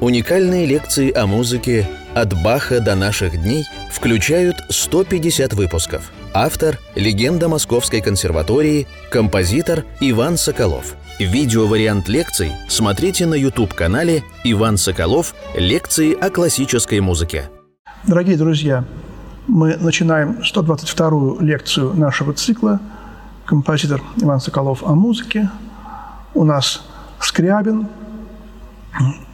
Уникальные лекции о музыке «От Баха до наших дней» включают 150 выпусков. Автор – легенда Московской консерватории, композитор Иван Соколов. Видеовариант лекций смотрите на YouTube-канале «Иван Соколов. Лекции о классической музыке». Дорогие друзья, мы начинаем 122-ю лекцию нашего цикла «Композитор Иван Соколов о музыке». У нас Скрябин,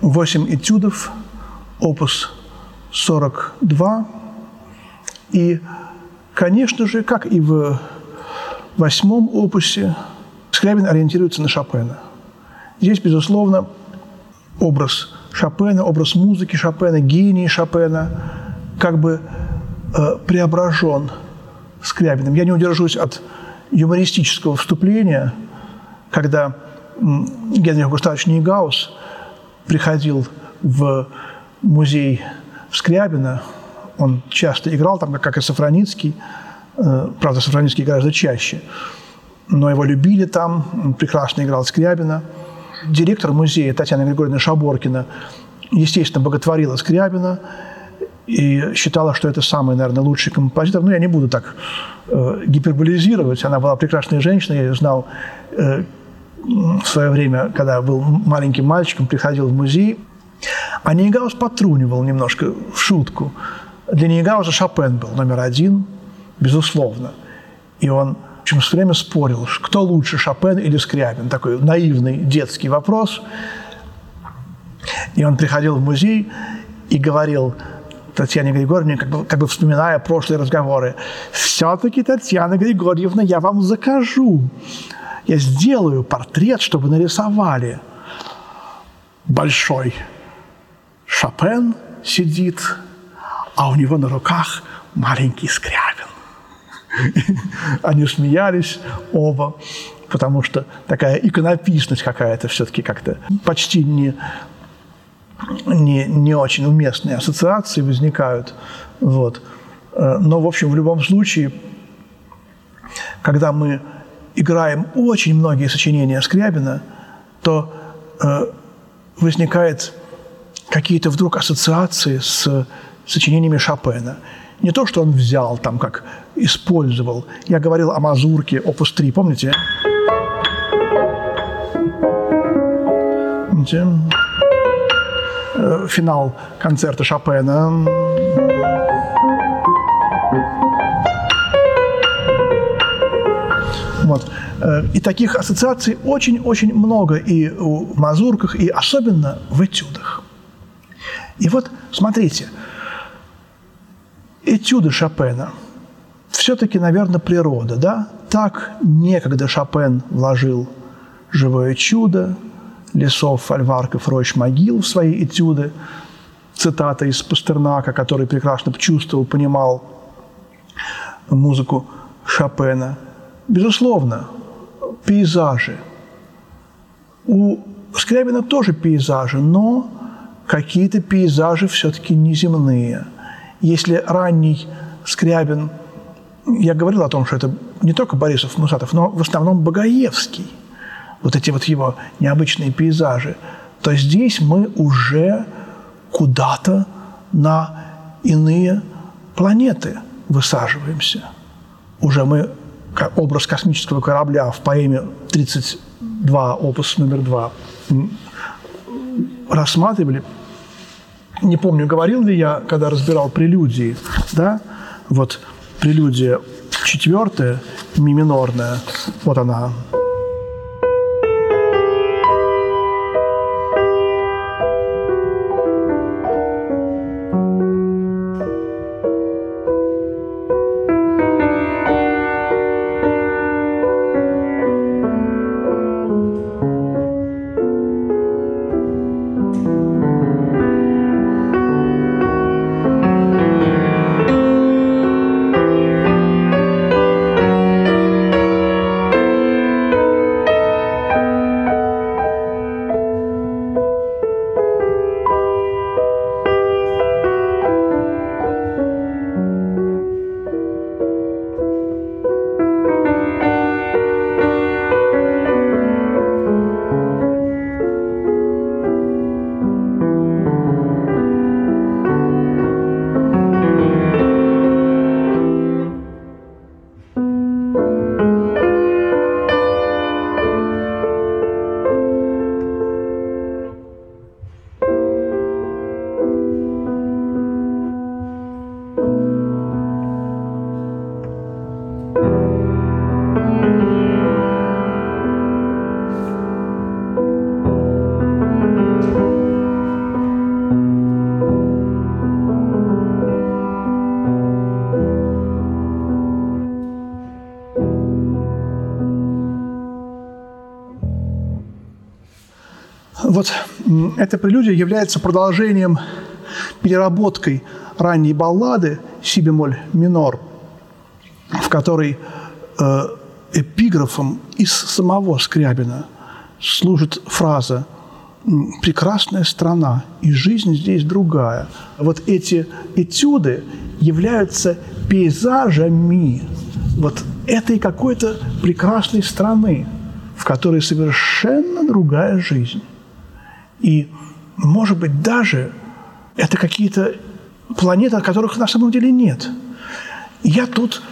8 этюдов, опус 42. И, конечно же, как и в восьмом опусе, Скрябин ориентируется на Шопена. Здесь, безусловно, образ Шопена, образ музыки Шопена, гений Шопена как бы э, преображен Скрябиным. Я не удержусь от юмористического вступления, когда Генрих Густавович Нейгаус приходил в музей Скрябина, он часто играл там, как и Сафраницкий, э, правда, Сафраницкий гораздо чаще, но его любили там, он прекрасно играл Скрябина. Директор музея Татьяна Григорьевна Шаборкина, естественно, боготворила Скрябина и считала, что это самый, наверное, лучший композитор. Но я не буду так э, гиперболизировать. Она была прекрасной женщиной, я знал э, в свое время, когда был маленьким мальчиком, приходил в музей, а Нейгаус потрунивал немножко в шутку. Для Нейгауза Шопен был номер один, безусловно. И он в общем, все время спорил, кто лучше, Шопен или Скрябин. Такой наивный детский вопрос. И он приходил в музей и говорил Татьяне Григорьевне, как бы, как бы вспоминая прошлые разговоры, «Все-таки, Татьяна Григорьевна, я вам закажу я сделаю портрет, чтобы нарисовали. Большой Шопен сидит, а у него на руках маленький Скрябин. Они смеялись оба, потому что такая иконописность какая-то все-таки как-то почти не, не, не очень уместные ассоциации возникают. Вот. Э, но, в общем, в любом случае, когда мы играем очень многие сочинения Скрябина, то э, возникают какие-то вдруг ассоциации с сочинениями Шопена. Не то, что он взял там, как использовал. Я говорил о мазурке, опус 3, помните? Помните? Э, финал концерта Шопена. Вот. Э, и таких ассоциаций очень-очень много и в мазурках, и особенно в этюдах. И вот, смотрите, этюды Шопена все-таки, наверное, природа, да? Так некогда Шопен вложил живое чудо, лесов, фольварков, рощ, могил в свои этюды. Цитата из Пастернака, который прекрасно чувствовал, понимал музыку Шопена – Безусловно, пейзажи. У Скрябина тоже пейзажи, но какие-то пейзажи все-таки неземные. Если ранний Скрябин, я говорил о том, что это не только Борисов Мусатов, но в основном Багаевский, вот эти вот его необычные пейзажи, то здесь мы уже куда-то на иные планеты высаживаемся. Уже мы образ космического корабля в поэме 32, опус номер 2, рассматривали. Не помню, говорил ли я, когда разбирал прелюдии, да, вот прелюдия четвертая, ми минорная, вот она, эта прелюдия является продолжением, переработкой ранней баллады «Си бемоль минор», в которой э, эпиграфом из самого Скрябина служит фраза «прекрасная страна, и жизнь здесь другая». Вот эти этюды являются пейзажами вот этой какой-то прекрасной страны, в которой совершенно другая жизнь. И, может быть, даже это какие-то планеты, которых на самом деле нет. Я тут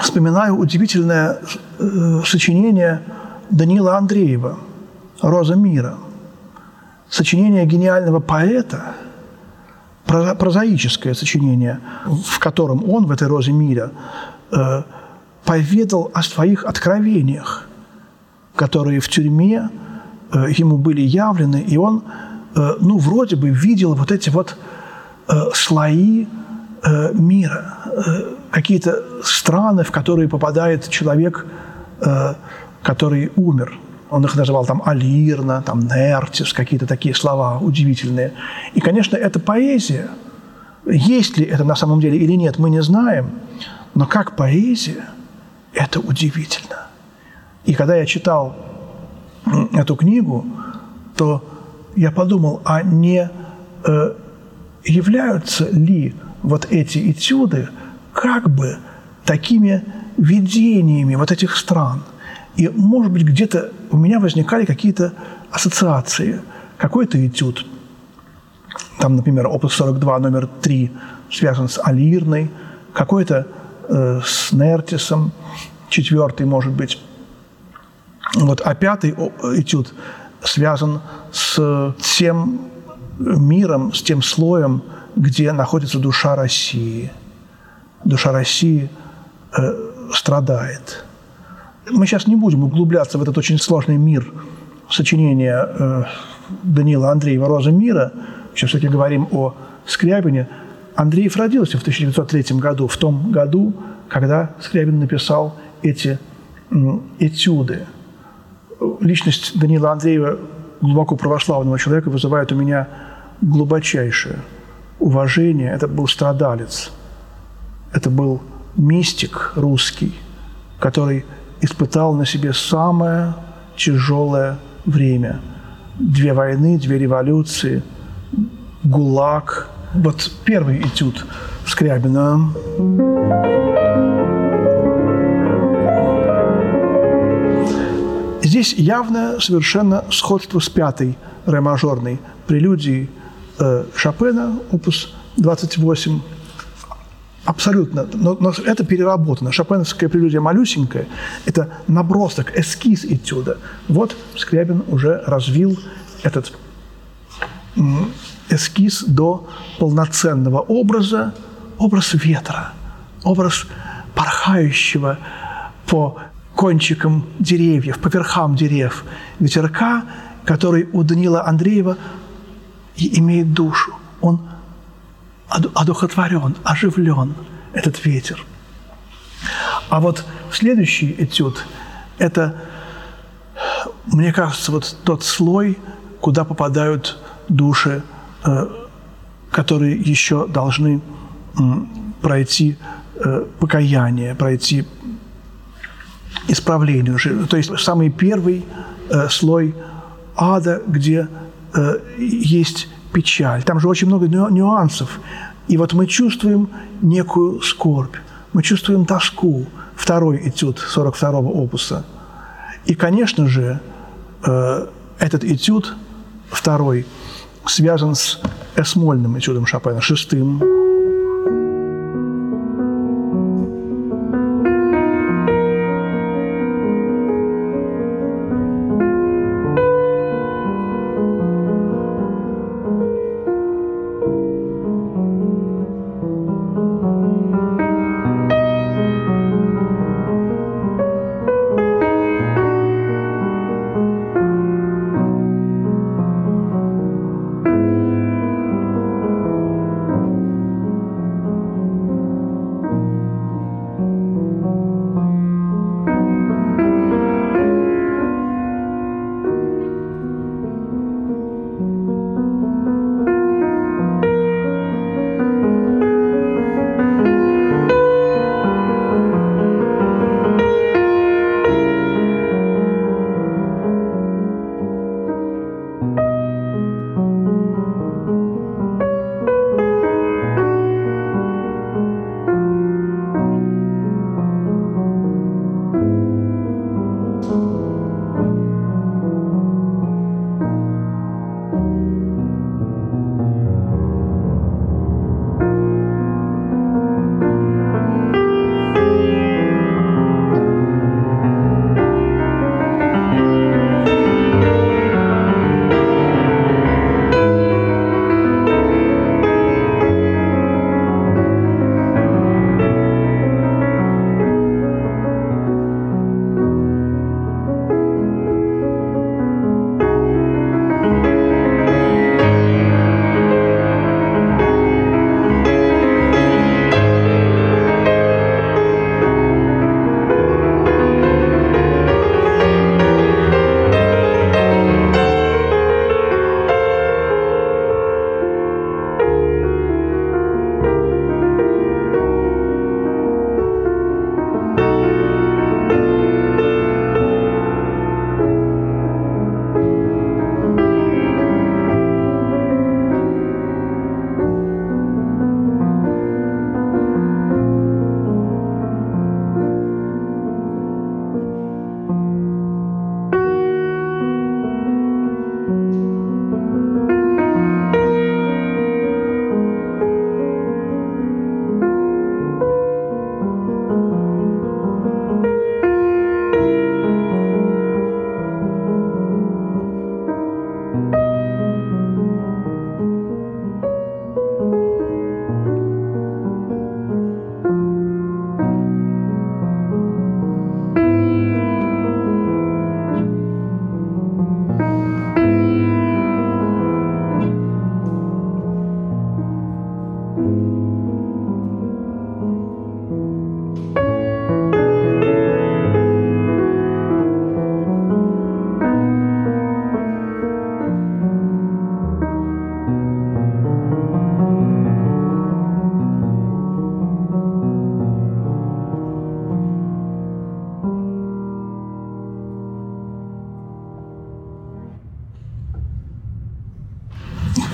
вспоминаю удивительное э, сочинение Данила Андреева «Роза мира». Сочинение гениального поэта, прозаическое сочинение, в котором он в этой «Розе мира» э, поведал о своих откровениях, которые в тюрьме ему были явлены, и он, э, ну, вроде бы видел вот эти вот э, слои э, мира, э, какие-то страны, в которые попадает человек, э, который умер. Он их называл там Алирна, там Нертис, какие-то такие слова удивительные. И, конечно, это поэзия. Есть ли это на самом деле или нет, мы не знаем. Но как поэзия, это удивительно. И когда я читал эту книгу, то я подумал, а не э, являются ли вот эти этюды как бы такими видениями вот этих стран. И, может быть, где-то у меня возникали какие-то ассоциации. Какой-то этюд, там, например, опус 42, номер 3, связан с Алирной, какой-то э, с Нертисом, четвертый, может быть. Вот, а пятый этюд связан с тем миром, с тем слоем, где находится душа России – душа России э, страдает. Мы сейчас не будем углубляться в этот очень сложный мир сочинения э, Данила Андреева «Роза мира». Сейчас все-таки говорим о Скрябине. Андреев родился в 1903 году, в том году, когда Скрябин написал эти этюды. Личность Данила Андреева, глубоко православного человека, вызывает у меня глубочайшее уважение. Это был страдалец – это был мистик русский, который испытал на себе самое тяжелое время. Две войны, две революции, ГУЛАГ. Вот первый этюд Скрябина. Здесь явно совершенно сходство с пятой ре-мажорной прелюдией э, Шопена, опус 28, Абсолютно. Но, но это переработано. Шопеновская прелюдия малюсенькая – это набросок, эскиз этюда. Вот Скрябин уже развил этот эскиз до полноценного образа, образ ветра, образ порхающего по кончикам деревьев, по верхам деревьев ветерка, который у Данила Андреева и имеет душу. Он одухотворен, оживлен этот ветер. А вот следующий этюд – это, мне кажется, вот тот слой, куда попадают души, э, которые еще должны пройти э, покаяние, пройти исправление. То есть самый первый э, слой ада, где есть печаль. Там же очень много нюансов. И вот мы чувствуем некую скорбь, мы чувствуем тоску. Второй этюд 42-го опуса. И, конечно же, э, этот этюд, второй, связан с эсмольным этюдом Шопена, шестым.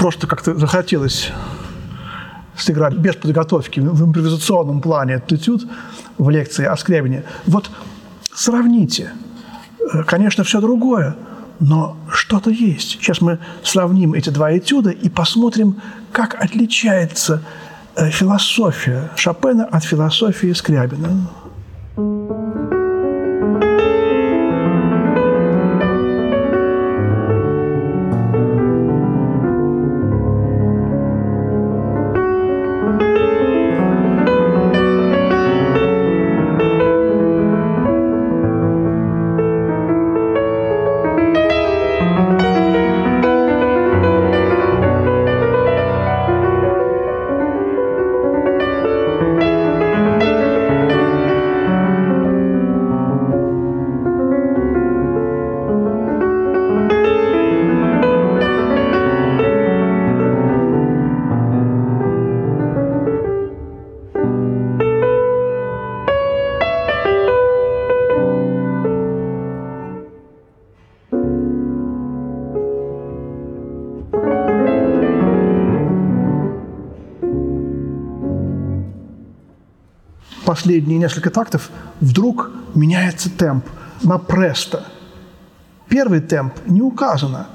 Просто как-то захотелось сыграть без подготовки в импровизационном плане этот этюд в лекции о Скрябине. Вот сравните. Э, конечно, все другое, но что-то есть. Сейчас мы сравним эти два этюда и посмотрим, как отличается э, философия Шопена от философии Скрябина. Последние несколько тактов вдруг меняется темп на престо. Первый темп не указано.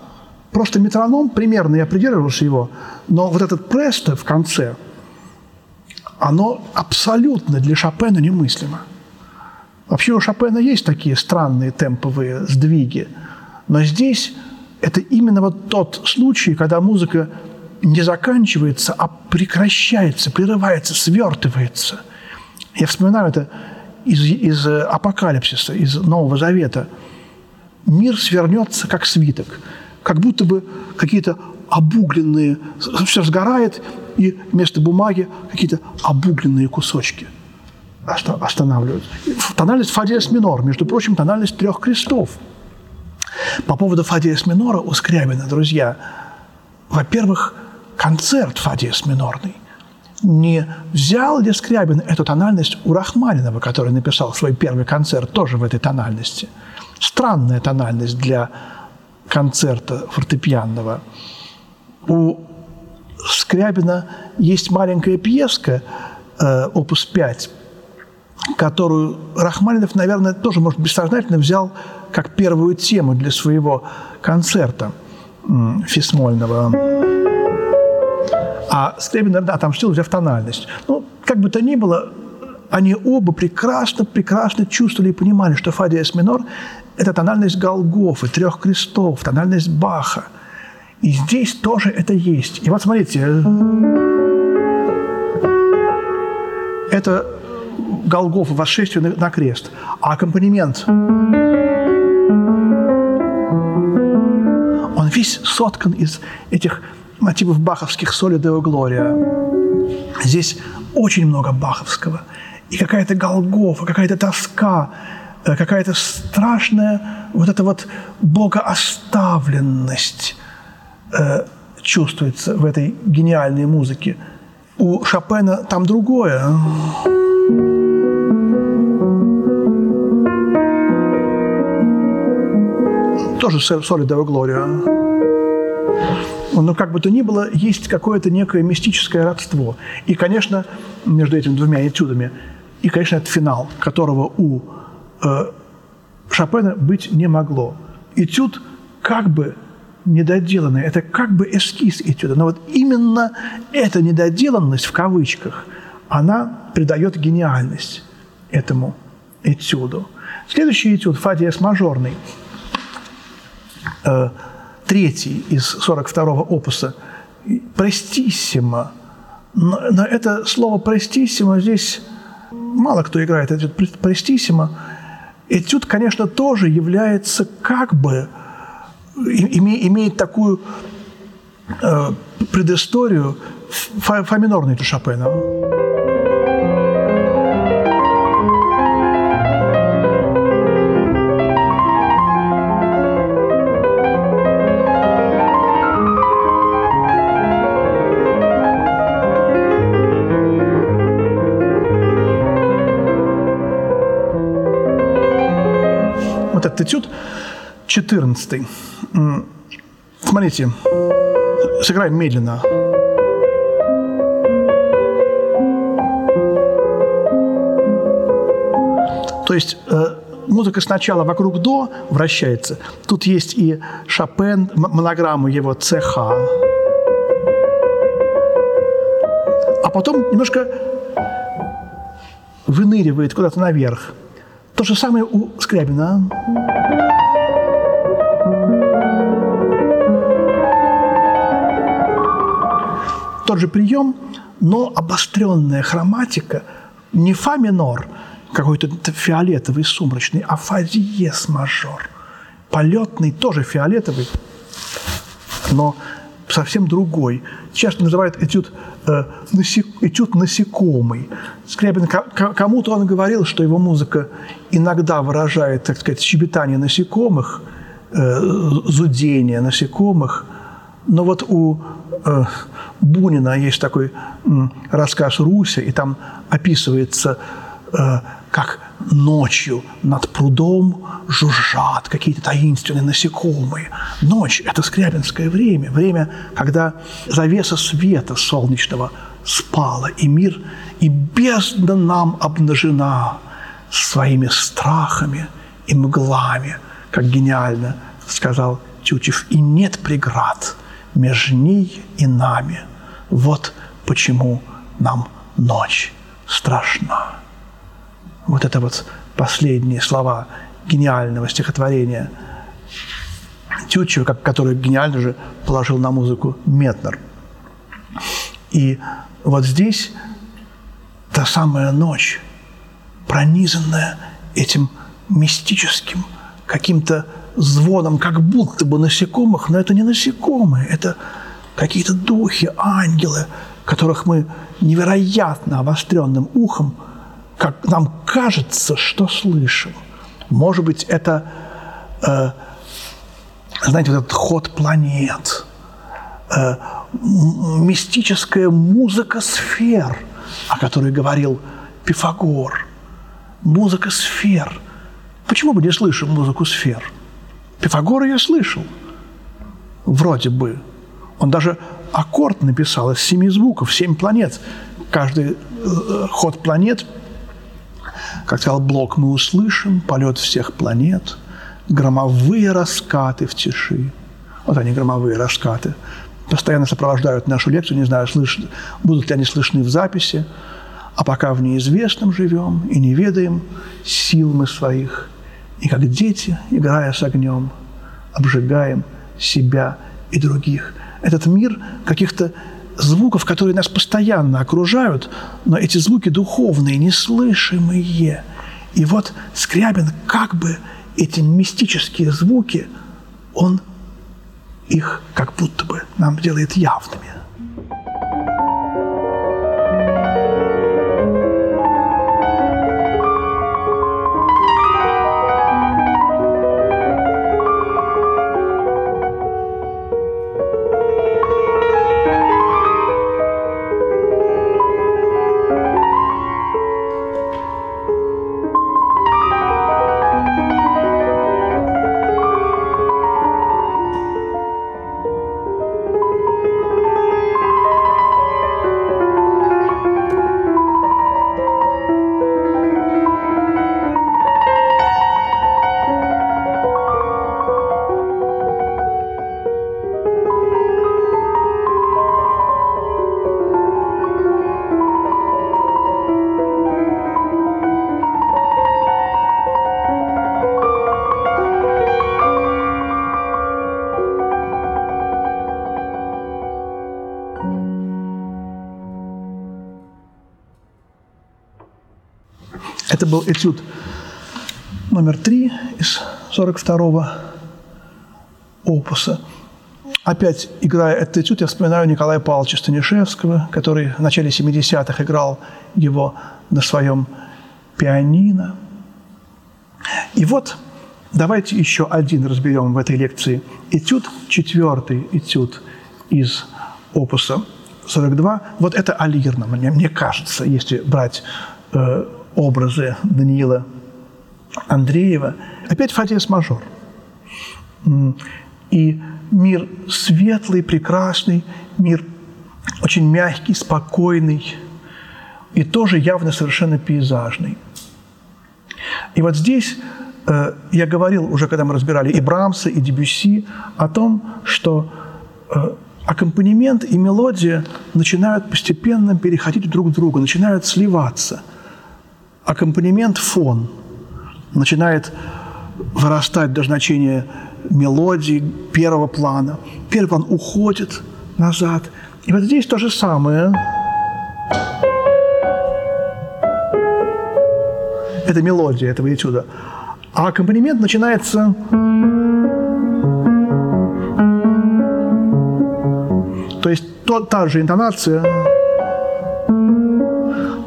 Просто метроном, примерно я придерживался его, но вот этот престо в конце, оно абсолютно для Шопена немыслимо. Вообще у Шопена есть такие странные темповые сдвиги, но здесь это именно вот тот случай, когда музыка не заканчивается, а прекращается, прерывается, свертывается – я вспоминаю это из, из э, Апокалипсиса, из Нового Завета. Мир свернется, как свиток, как будто бы какие-то обугленные, все сгорает, и вместо бумаги какие-то обугленные кусочки останавливаются. Тональность фа минор, между прочим, тональность трех крестов. По поводу фа минора у Скрябина, друзья, во-первых, концерт фа минорный не взял ли Скрябин эту тональность у Рахманинова, который написал свой первый концерт тоже в этой тональности. Странная тональность для концерта фортепианного. У Скрябина есть маленькая пьеска, э, опус 5, которую Рахманинов, наверное, тоже, может, бессознательно взял как первую тему для своего концерта фисмольного. А Скрябин, да, там стил в тональность. Ну, как бы то ни было, они оба прекрасно, прекрасно чувствовали и понимали, что фа диез минор – это тональность Голгофы, трех крестов, тональность Баха. И здесь тоже это есть. И вот смотрите, это Голгофа, восшествие на, на крест. А аккомпанемент, он весь соткан из этих мотивов баховских «Соли Део Глория». Здесь очень много баховского. И какая-то голгофа, какая-то тоска, э, какая-то страшная вот эта вот богооставленность э, чувствуется в этой гениальной музыке. У Шопена там другое. Тоже «Соли Део Глория» но как бы то ни было, есть какое-то некое мистическое родство. И, конечно, между этими двумя этюдами, и, конечно, это финал, которого у э, Шопена быть не могло. Этюд как бы недоделанный, это как бы эскиз этюда. Но вот именно эта недоделанность, в кавычках, она придает гениальность этому этюду. Следующий этюд, фа диез мажорный э, – третий из 42-го опуса, «Престиссимо». Но, но это слово «престиссимо» здесь мало кто играет этюд «престиссимо». Этюд, конечно, тоже является как бы, име, имеет такую э, предысторию фа, фа минорной Шопена. Этот этюд 14. Смотрите, сыграем медленно. То есть э, музыка сначала вокруг до вращается. Тут есть и Шопен, монограмму его ЦХ. А потом немножко выныривает куда-то наверх. То же самое у Скрябина. Тот же прием, но обостренная хроматика, не фа минор, какой-то фиолетовый, сумрачный, а фа диез мажор. Полетный, тоже фиолетовый, но совсем другой. Часто называют этюд, э, насек, этюд насекомый. Скрябин кому-то он говорил, что его музыка иногда выражает, так сказать, щебетание насекомых, э, зудение насекомых. Но вот у э, Бунина есть такой э, рассказ «Руся», и там описывается э, как ночью над прудом жужжат какие-то таинственные насекомые. Ночь – это скрябинское время, время, когда завеса света солнечного спала, и мир, и бездна нам обнажена своими страхами и мглами, как гениально сказал Тютев, и нет преград между ней и нами. Вот почему нам ночь страшна. Вот это вот последние слова гениального стихотворения Тютчева, который гениально же положил на музыку Метнер. И вот здесь та самая ночь, пронизанная этим мистическим каким-то звоном, как будто бы насекомых, но это не насекомые, это какие-то духи, ангелы, которых мы невероятно обостренным ухом – как нам кажется, что слышим. Может быть, это, э, знаете, вот этот ход планет, э, мистическая музыка сфер, о которой говорил Пифагор. Музыка сфер. Почему бы не слышим музыку сфер? Пифагор ее слышал. Вроде бы. Он даже аккорд написал из семи звуков, семь планет. Каждый э, ход планет как сказал Блок, мы услышим полет всех планет, громовые раскаты в тиши. Вот они, громовые раскаты. Постоянно сопровождают нашу лекцию, не знаю, слыш... будут ли они слышны в записи. А пока в неизвестном живем и не ведаем сил мы своих. И как дети, играя с огнем, обжигаем себя и других. Этот мир каких-то звуков, которые нас постоянно окружают, но эти звуки духовные, неслышимые. И вот Скрябин как бы эти мистические звуки, он их как будто бы нам делает явными. Это был этюд номер три из 42-го опуса. Опять, играя этот этюд, я вспоминаю Николая Павловича Станишевского, который в начале 70-х играл его на своем пианино. И вот давайте еще один разберем в этой лекции. Этюд, четвертый этюд из опуса 42. Вот это алирно, мне, мне кажется, если брать э, образы Даниила Андреева. Опять фа мажор. И мир светлый, прекрасный, мир очень мягкий, спокойный и тоже явно совершенно пейзажный. И вот здесь э, я говорил уже, когда мы разбирали и Брамса, и Дебюсси, о том, что э, аккомпанемент и мелодия начинают постепенно переходить друг к другу, начинают сливаться. Аккомпанемент – фон, начинает вырастать до значения мелодии первого плана. Первый план уходит назад. И вот здесь то же самое. Это мелодия этого этюда. А аккомпанемент начинается То есть то, та же интонация,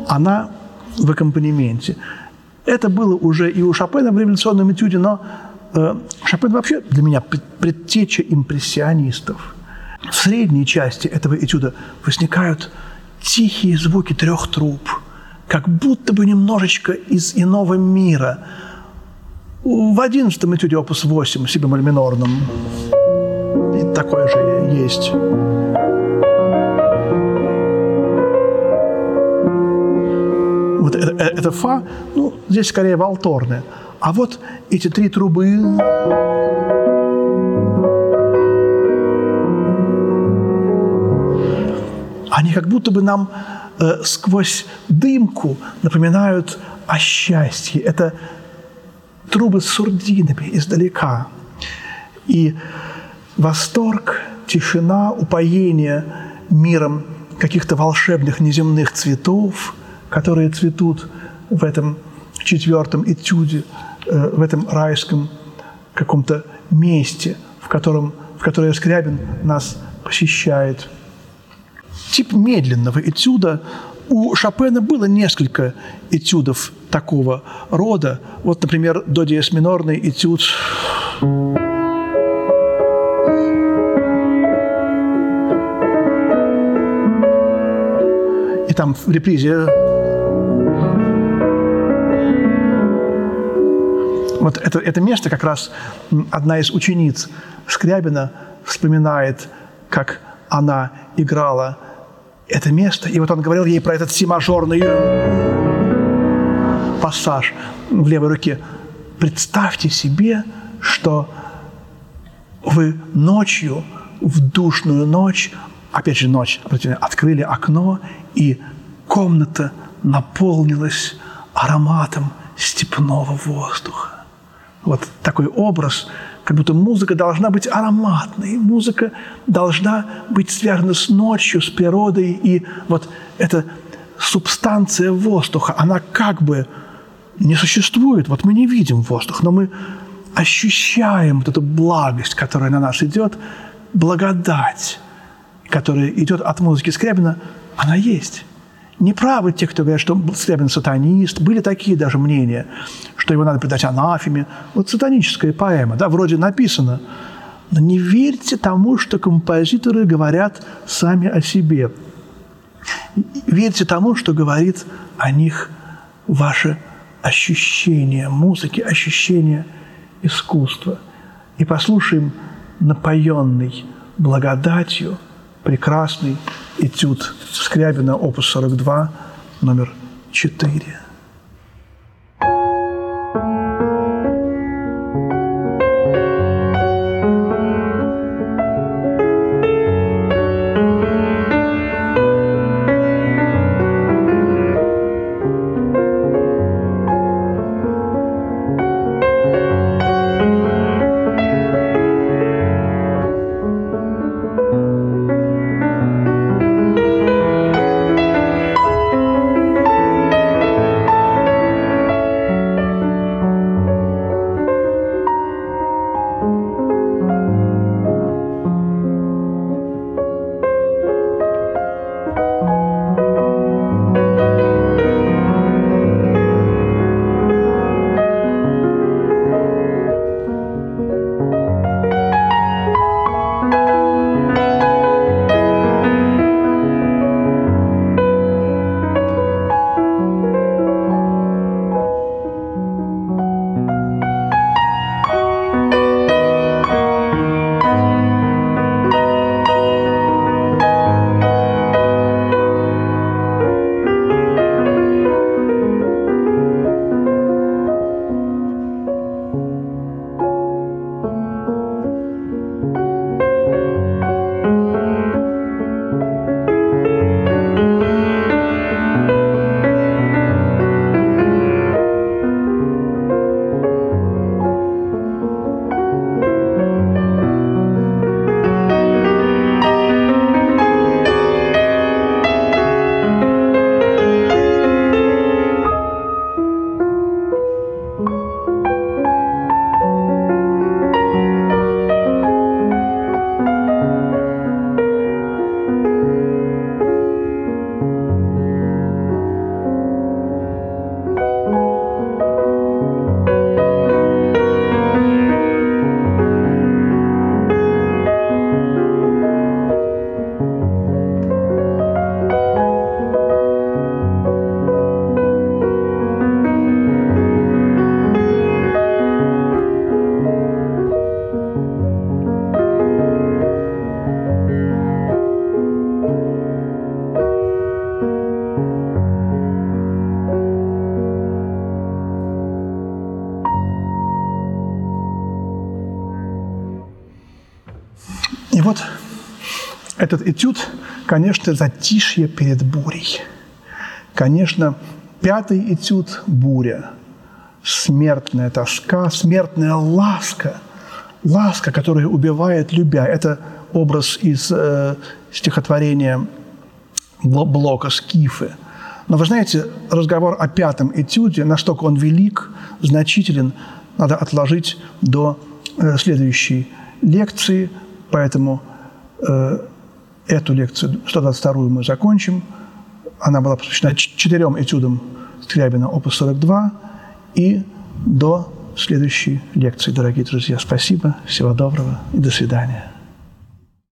она в аккомпанементе. Это было уже и у Шопена в революционном этюде, но э, Шопен вообще для меня предтеча импрессионистов. В средней части этого этюда возникают тихие звуки трех труб, как будто бы немножечко из иного мира. В одиннадцатом этюде опус 8, си бемоль минорном, такое же есть. Вот это, э, это фа, ну, здесь скорее валторное. А вот эти три трубы, они как будто бы нам э, сквозь дымку напоминают о счастье. Это трубы с сурдинами издалека. И восторг, тишина, упоение миром каких-то волшебных неземных цветов, которые цветут в этом четвертом этюде, э, в этом райском каком-то месте, в котором, в которое Скрябин нас посещает. Тип медленного этюда у Шопена было несколько этюдов такого рода. Вот, например, до диез минорный этюд И там в репризе Вот это, это место как раз одна из учениц Скрябина вспоминает, как она играла это место. И вот он говорил ей про этот си-мажорный пассаж в левой руке. Представьте себе, что вы ночью, в душную ночь, опять же ночь, открыли окно, и комната наполнилась ароматом степного воздуха вот такой образ, как будто музыка должна быть ароматной, музыка должна быть связана с ночью, с природой, и вот эта субстанция воздуха, она как бы не существует. Вот мы не видим воздух, но мы ощущаем вот эту благость, которая на нас идет, благодать, которая идет от музыки Скрябина, она есть. Неправы те, кто говорят, что Скрябин сатанист. Были такие даже мнения, что его надо предать анафеме. Вот сатаническая поэма, да, вроде написано. Но не верьте тому, что композиторы говорят сами о себе. Верьте тому, что говорит о них ваше ощущение музыки, ощущение искусства. И послушаем напоенный благодатью прекрасный этюд Скрябина, опус 42, номер 4. Этот этюд, конечно, затишье перед бурей. Конечно, пятый этюд – буря. Смертная тоска, смертная ласка. Ласка, которая убивает любя. Это образ из э, стихотворения Блока «Скифы». Но вы знаете, разговор о пятом этюде, настолько он велик, значителен, надо отложить до э, следующей лекции, поэтому э, эту лекцию, 122 мы закончим. Она была посвящена четырем этюдам Скрябина, опус 42. И до следующей лекции, дорогие друзья. Спасибо, всего доброго и до свидания.